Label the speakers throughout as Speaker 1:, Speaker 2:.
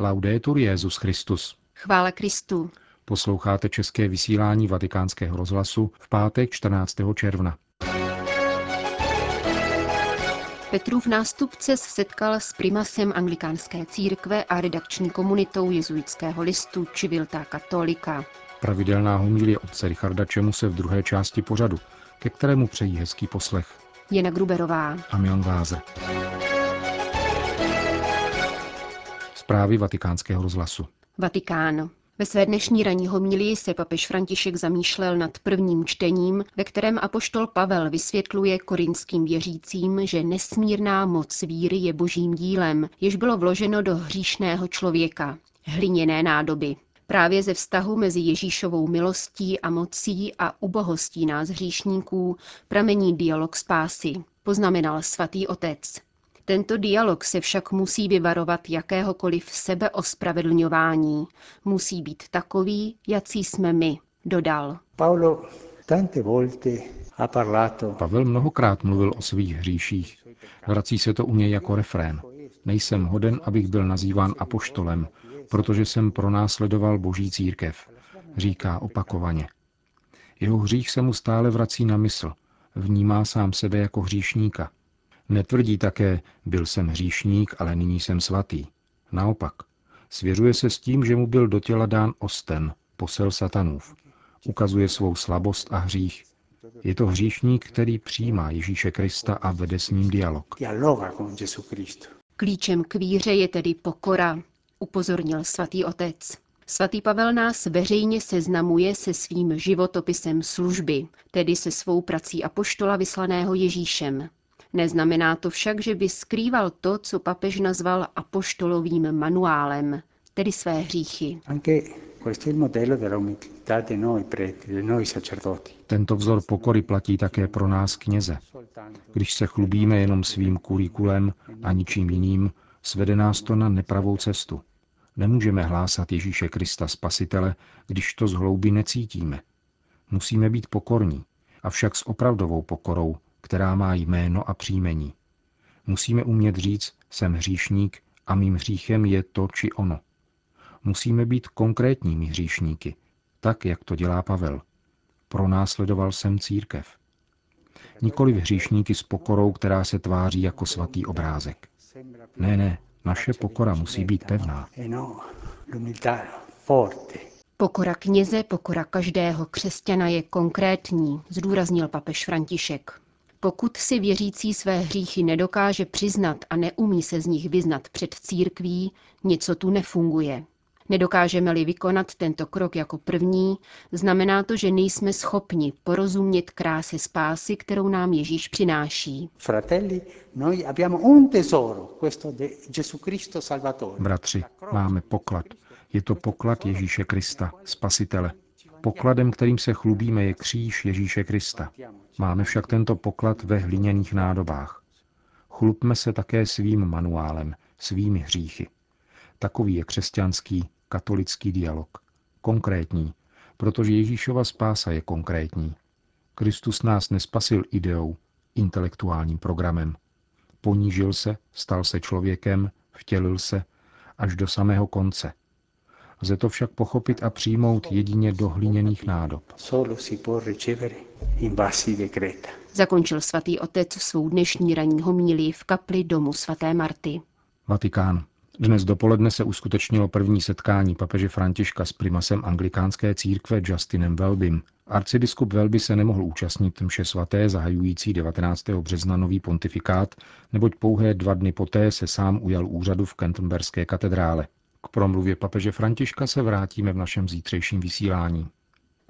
Speaker 1: Laudetur Jezus Christus.
Speaker 2: Chvála Kristu.
Speaker 1: Posloucháte české vysílání Vatikánského rozhlasu v pátek 14. června.
Speaker 2: Petrův nástupce se setkal s primasem anglikánské církve a redakční komunitou jezuitského listu Civilta Katolika.
Speaker 1: Pravidelná homilie otce Richarda Čemu se v druhé části pořadu, ke kterému přejí hezký poslech.
Speaker 2: Jena Gruberová.
Speaker 1: A Milan Glázer. Zprávy vatikánského rozhlasu.
Speaker 2: Vatikán. Ve své dnešní ranní homilii se papež František zamýšlel nad prvním čtením, ve kterém apoštol Pavel vysvětluje korinským věřícím, že nesmírná moc víry je božím dílem, jež bylo vloženo do hříšného člověka, hliněné nádoby. Právě ze vztahu mezi Ježíšovou milostí a mocí a ubohostí nás hříšníků pramení dialog spásy, poznamenal svatý otec. Tento dialog se však musí vyvarovat jakéhokoliv sebeospravedlňování. Musí být takový, jací jsme my, dodal.
Speaker 1: Paolo tante volte ha parlato. Pavel mnohokrát mluvil o svých hříších. Vrací se to u něj jako refrén. Nejsem hoden, abych byl nazýván apoštolem, protože jsem pronásledoval boží církev, říká opakovaně. Jeho hřích se mu stále vrací na mysl. Vnímá sám sebe jako hříšníka. Netvrdí také, byl jsem hříšník, ale nyní jsem svatý. Naopak, svěřuje se s tím, že mu byl do těla dán osten, posel satanův. Ukazuje svou slabost a hřích. Je to hříšník, který přijímá Ježíše Krista a vede s ním dialog.
Speaker 2: Klíčem k víře je tedy pokora, upozornil svatý otec. Svatý Pavel nás veřejně seznamuje se svým životopisem služby, tedy se svou prací apoštola vyslaného Ježíšem. Neznamená to však, že by skrýval to, co papež nazval apoštolovým manuálem, tedy své hříchy.
Speaker 1: Tento vzor pokory platí také pro nás kněze. Když se chlubíme jenom svým kurikulem a ničím jiným, svede nás to na nepravou cestu. Nemůžeme hlásat Ježíše Krista Spasitele, když to z hlouby necítíme. Musíme být pokorní, avšak s opravdovou pokorou, která má jméno a příjmení. Musíme umět říct, jsem hříšník a mým hříchem je to či ono. Musíme být konkrétními hříšníky, tak, jak to dělá Pavel. Pronásledoval jsem církev. Nikoli hříšníky s pokorou, která se tváří jako svatý obrázek. Ne, ne, naše pokora musí být pevná.
Speaker 2: Pokora kněze, pokora každého křesťana je konkrétní, zdůraznil papež František. Pokud si věřící své hříchy nedokáže přiznat a neumí se z nich vyznat před církví, něco tu nefunguje. Nedokážeme-li vykonat tento krok jako první, znamená to, že nejsme schopni porozumět kráse spásy, kterou nám Ježíš přináší.
Speaker 1: Bratři, máme poklad. Je to poklad Ježíše Krista, Spasitele. Pokladem, kterým se chlubíme, je kříž Ježíše Krista. Máme však tento poklad ve hliněných nádobách. Chlubme se také svým manuálem, svými hříchy. Takový je křesťanský, katolický dialog. Konkrétní, protože Ježíšova spása je konkrétní. Kristus nás nespasil ideou, intelektuálním programem. Ponížil se, stal se člověkem, vtělil se až do samého konce – Lze to však pochopit a přijmout jedině do hliněných nádob.
Speaker 2: Zakončil svatý otec svou dnešní ranní homílii v kapli domu svaté Marty.
Speaker 1: Vatikán. Dnes dopoledne se uskutečnilo první setkání papeže Františka s primasem anglikánské církve Justinem Welbym. Arcibiskup Welby se nemohl účastnit mše svaté zahajující 19. března nový pontifikát, neboť pouhé dva dny poté se sám ujal úřadu v Canterberské katedrále. K promluvě papeže Františka se vrátíme v našem zítřejším vysílání.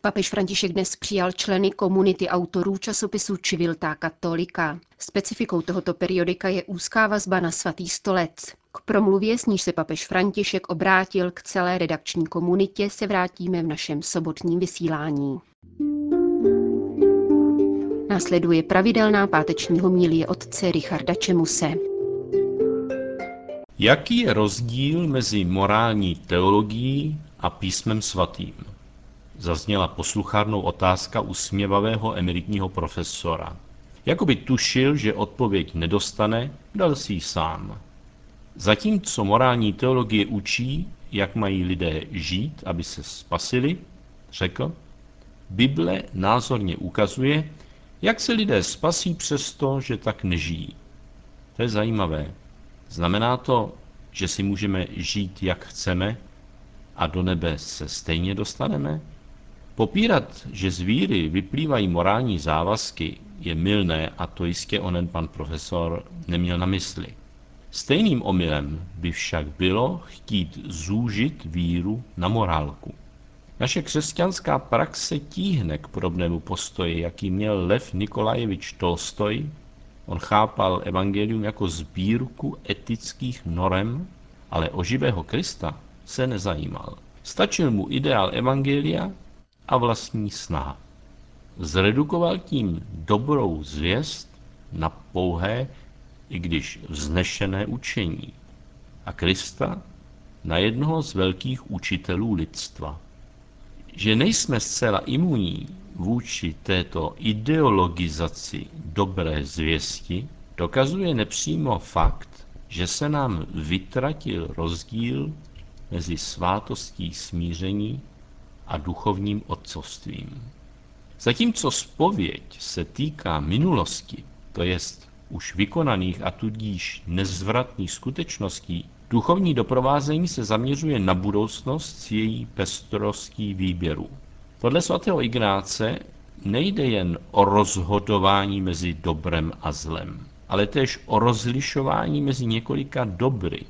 Speaker 2: Papež František dnes přijal členy komunity autorů časopisu Civilta Katolika. Specifikou tohoto periodika je úzká vazba na svatý stolec. K promluvě, s níž se papež František obrátil k celé redakční komunitě, se vrátíme v našem sobotním vysílání. Následuje pravidelná páteční homílie otce Richarda Čemuse.
Speaker 3: Jaký je rozdíl mezi morální teologií a písmem svatým? Zazněla posluchárnou otázka usměvavého emeritního profesora. Jakoby tušil, že odpověď nedostane, dal si ji sám. Zatímco morální teologie učí, jak mají lidé žít, aby se spasili, řekl, Bible názorně ukazuje, jak se lidé spasí přesto, že tak nežijí. To je zajímavé. Znamená to, že si můžeme žít, jak chceme a do nebe se stejně dostaneme? Popírat, že z víry vyplývají morální závazky, je milné a to jistě onen pan profesor neměl na mysli. Stejným omylem by však bylo chtít zúžit víru na morálku. Naše křesťanská praxe tíhne k podobnému postoji, jaký měl Lev Nikolajevič Tolstoj. On chápal evangelium jako sbírku etických norem, ale o živého Krista se nezajímal. Stačil mu ideál evangelia a vlastní snaha. Zredukoval tím dobrou zvěst na pouhé, i když vznešené učení a Krista na jednoho z velkých učitelů lidstva. Že nejsme zcela imunní vůči této ideologizaci dobré zvěsti, dokazuje nepřímo fakt, že se nám vytratil rozdíl mezi svátostí smíření a duchovním otcovstvím. Zatímco spověď se týká minulosti, to jest už vykonaných a tudíž nezvratných skutečností, duchovní doprovázení se zaměřuje na budoucnost s její pestrostí výběru. Podle svatého Ignáce nejde jen o rozhodování mezi dobrem a zlem, ale též o rozlišování mezi několika dobry.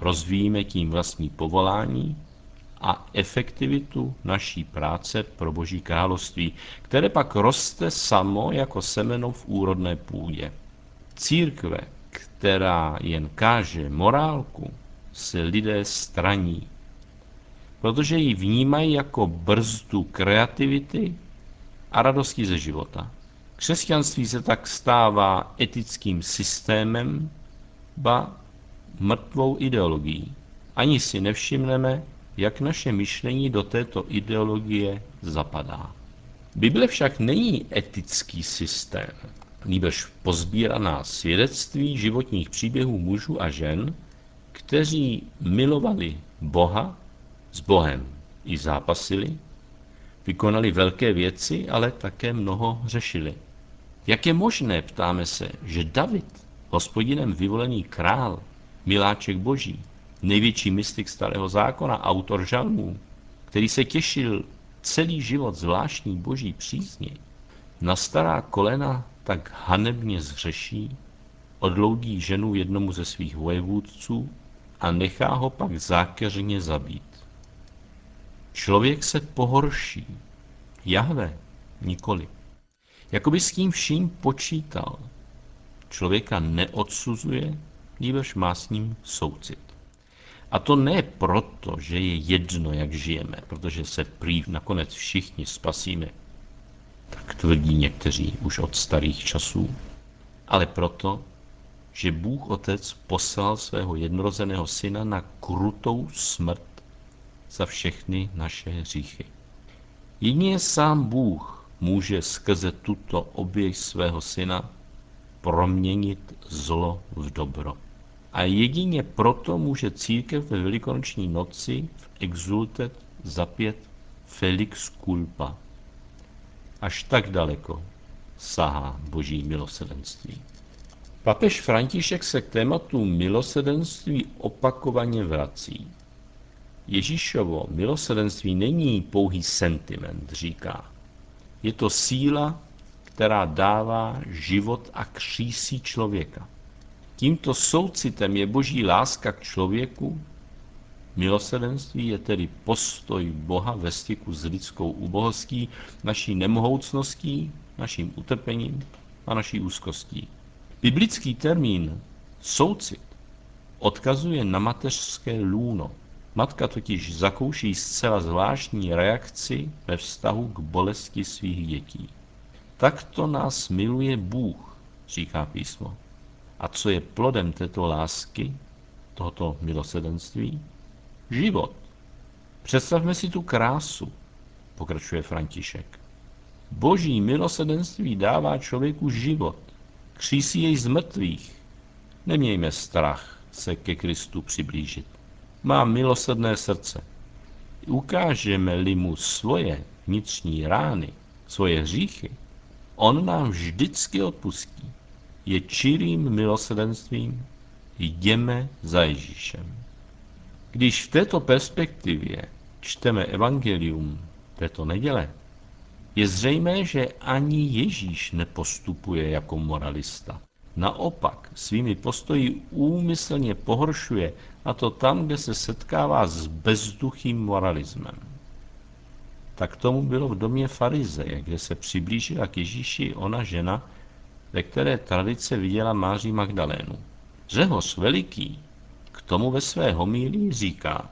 Speaker 3: Rozvíjíme tím vlastní povolání a efektivitu naší práce pro Boží království, které pak roste samo jako semeno v úrodné půdě. Církve, která jen káže morálku, se lidé straní, protože ji vnímají jako brzdu kreativity a radosti ze života. Křesťanství se tak stává etickým systémem, ba mrtvou ideologií. Ani si nevšimneme, jak naše myšlení do této ideologie zapadá. Bible však není etický systém, nýbrž pozbíraná svědectví životních příběhů mužů a žen, kteří milovali Boha, s Bohem i zápasili, vykonali velké věci, ale také mnoho řešili. Jak je možné, ptáme se, že David, hospodinem vyvolený král, miláček boží, největší mystik starého zákona, autor žalmů, který se těšil celý život zvláštní boží přízni, na stará kolena tak hanebně zřeší, odloudí ženu jednomu ze svých vojevůdců a nechá ho pak zákeřně zabít. Člověk se pohorší, Jahve nikoli. Jakoby s tím vším počítal. Člověka neodsuzuje, nýbrž má s ním soucit. A to ne proto, že je jedno, jak žijeme, protože se prý nakonec všichni spasíme, tak tvrdí někteří už od starých časů, ale proto, že Bůh Otec poslal svého jednorozeného syna na krutou smrt za všechny naše hříchy. Jedině sám Bůh může skrze tuto oběť svého syna proměnit zlo v dobro. A jedině proto může církev ve velikonoční noci v exultet zapět Felix culpa. Až tak daleko sahá boží milosedenství. Papež František se k tématu milosedenství opakovaně vrací. Ježíšovo milosedenství není pouhý sentiment, říká. Je to síla, která dává život a křísí člověka. Tímto soucitem je boží láska k člověku. Milosedenství je tedy postoj Boha ve styku s lidskou ubohostí, naší nemohoucností, naším utrpením a naší úzkostí. Biblický termín soucit odkazuje na mateřské lůno. Matka totiž zakouší zcela zvláštní reakci ve vztahu k bolesti svých dětí. Takto nás miluje Bůh, říká písmo. A co je plodem této lásky, tohoto milosedenství? Život. Představme si tu krásu, pokračuje František. Boží milosedenství dává člověku život, křísí jej z mrtvých. Nemějme strach se ke Kristu přiblížit. Má milosrdné srdce. Ukážeme-li mu svoje vnitřní rány, svoje hříchy, on nám vždycky odpustí. Je čirým milosrdenstvím, jdeme za Ježíšem. Když v této perspektivě čteme evangelium této neděle, je zřejmé, že ani Ježíš nepostupuje jako moralista. Naopak svými postoji úmyslně pohoršuje, a to tam, kde se setkává s bezduchým moralismem. Tak tomu bylo v domě farizeje, kde se přiblížila k Ježíši ona žena, ve které tradice viděla Máří Magdalénu. Řehoř veliký tomu ve své homílii říká,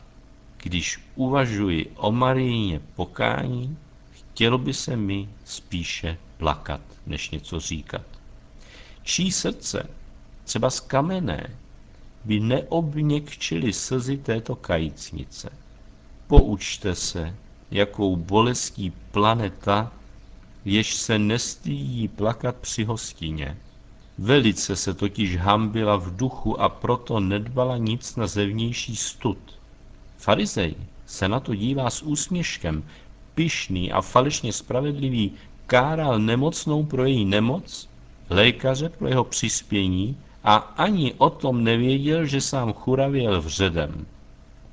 Speaker 3: když uvažuji o Marijně pokání, chtělo by se mi spíše plakat, než něco říkat. Čí srdce, třeba z kamenné, by neobněkčili slzy této kajícnice. Poučte se, jakou bolestí planeta, jež se nestýjí plakat při hostině. Velice se totiž hambila v duchu a proto nedbala nic na zevnější stud. Farizej se na to dívá s úsměškem, pyšný a falešně spravedlivý, káral nemocnou pro její nemoc, lékaře pro jeho přispění a ani o tom nevěděl, že sám churavěl vředem.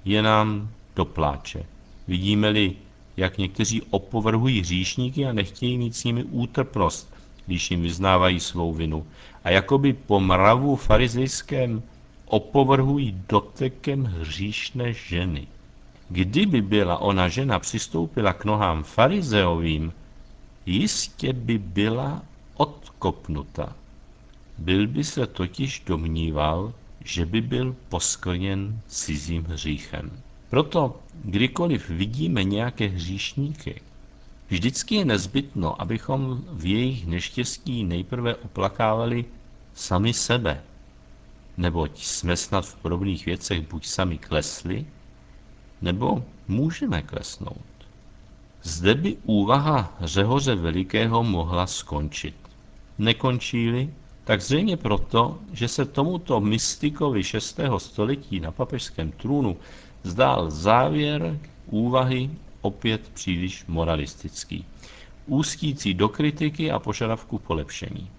Speaker 3: Je nám do pláče. Vidíme-li, jak někteří opovrhují hříšníky a nechtějí mít s nimi útrpnost, když jim vyznávají svou vinu. A jakoby po mravu farizejském opovrhují dotekem hříšné ženy. Kdyby byla ona žena přistoupila k nohám farizeovým, jistě by byla odkopnuta. Byl by se totiž domníval, že by byl poskvrněn cizím hříchem. Proto, kdykoliv vidíme nějaké hříšníky, vždycky je nezbytno, abychom v jejich neštěstí nejprve oplakávali sami sebe, neboť jsme snad v podobných věcech buď sami klesli, nebo můžeme klesnout. Zde by úvaha Řehoře Velikého mohla skončit. Nekončí-li, tak zřejmě proto, že se tomuto mystikovi 6. století na papežském trůnu zdál závěr úvahy opět příliš moralistický, ústící do kritiky a požadavku polepšení.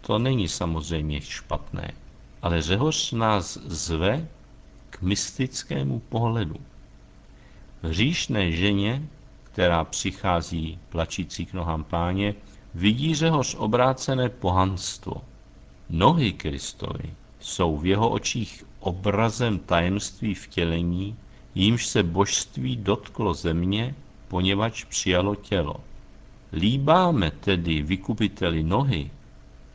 Speaker 3: To není samozřejmě špatné, ale Řehoř nás zve k mystickému pohledu. Hříšné ženě, která přichází plačící k nohám páně, vidí Řehoř obrácené pohanstvo. Nohy Kristovi jsou v jeho očích obrazem tajemství vtělení, jímž se božství dotklo země, poněvadž přijalo tělo. Líbáme tedy vykupiteli nohy,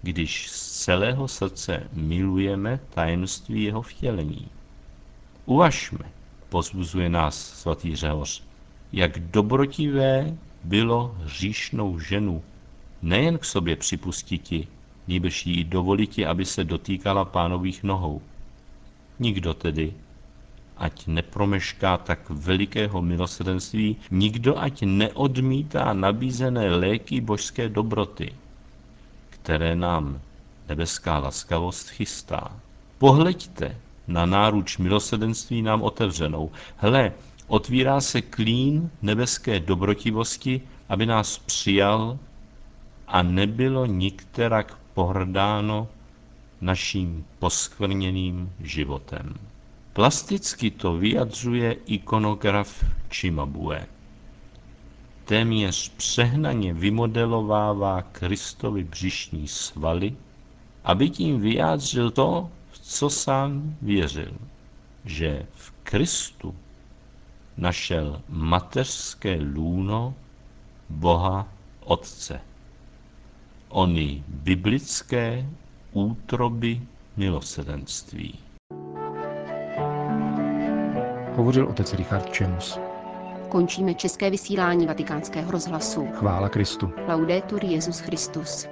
Speaker 3: když z celého srdce milujeme tajemství jeho vtělení. Uvažme, pozbuzuje nás svatý Řehoř, jak dobrotivé bylo hříšnou ženu nejen k sobě připustiti, nýbrž jí dovoliti, aby se dotýkala pánových nohou. Nikdo tedy, ať nepromešká tak velikého milosrdenství, nikdo ať neodmítá nabízené léky božské dobroty, které nám nebeská laskavost chystá. Pohleďte na náruč milosrdenství nám otevřenou. Hle, otvírá se klín nebeské dobrotivosti, aby nás přijal a nebylo nikterak pohrdáno naším poskvrněným životem. Plasticky to vyjadřuje ikonograf Čimabue. Téměř přehnaně vymodelovává Kristovi břišní svaly, aby tím vyjádřil to, v co sám věřil, že v Kristu našel mateřské lůno Boha Otce ony biblické útroby milosedenství.
Speaker 1: Hovořil otec Richard Čemus.
Speaker 2: Končíme české vysílání vatikánského rozhlasu.
Speaker 1: Chvála Kristu.
Speaker 2: Laudetur Jezus Christus.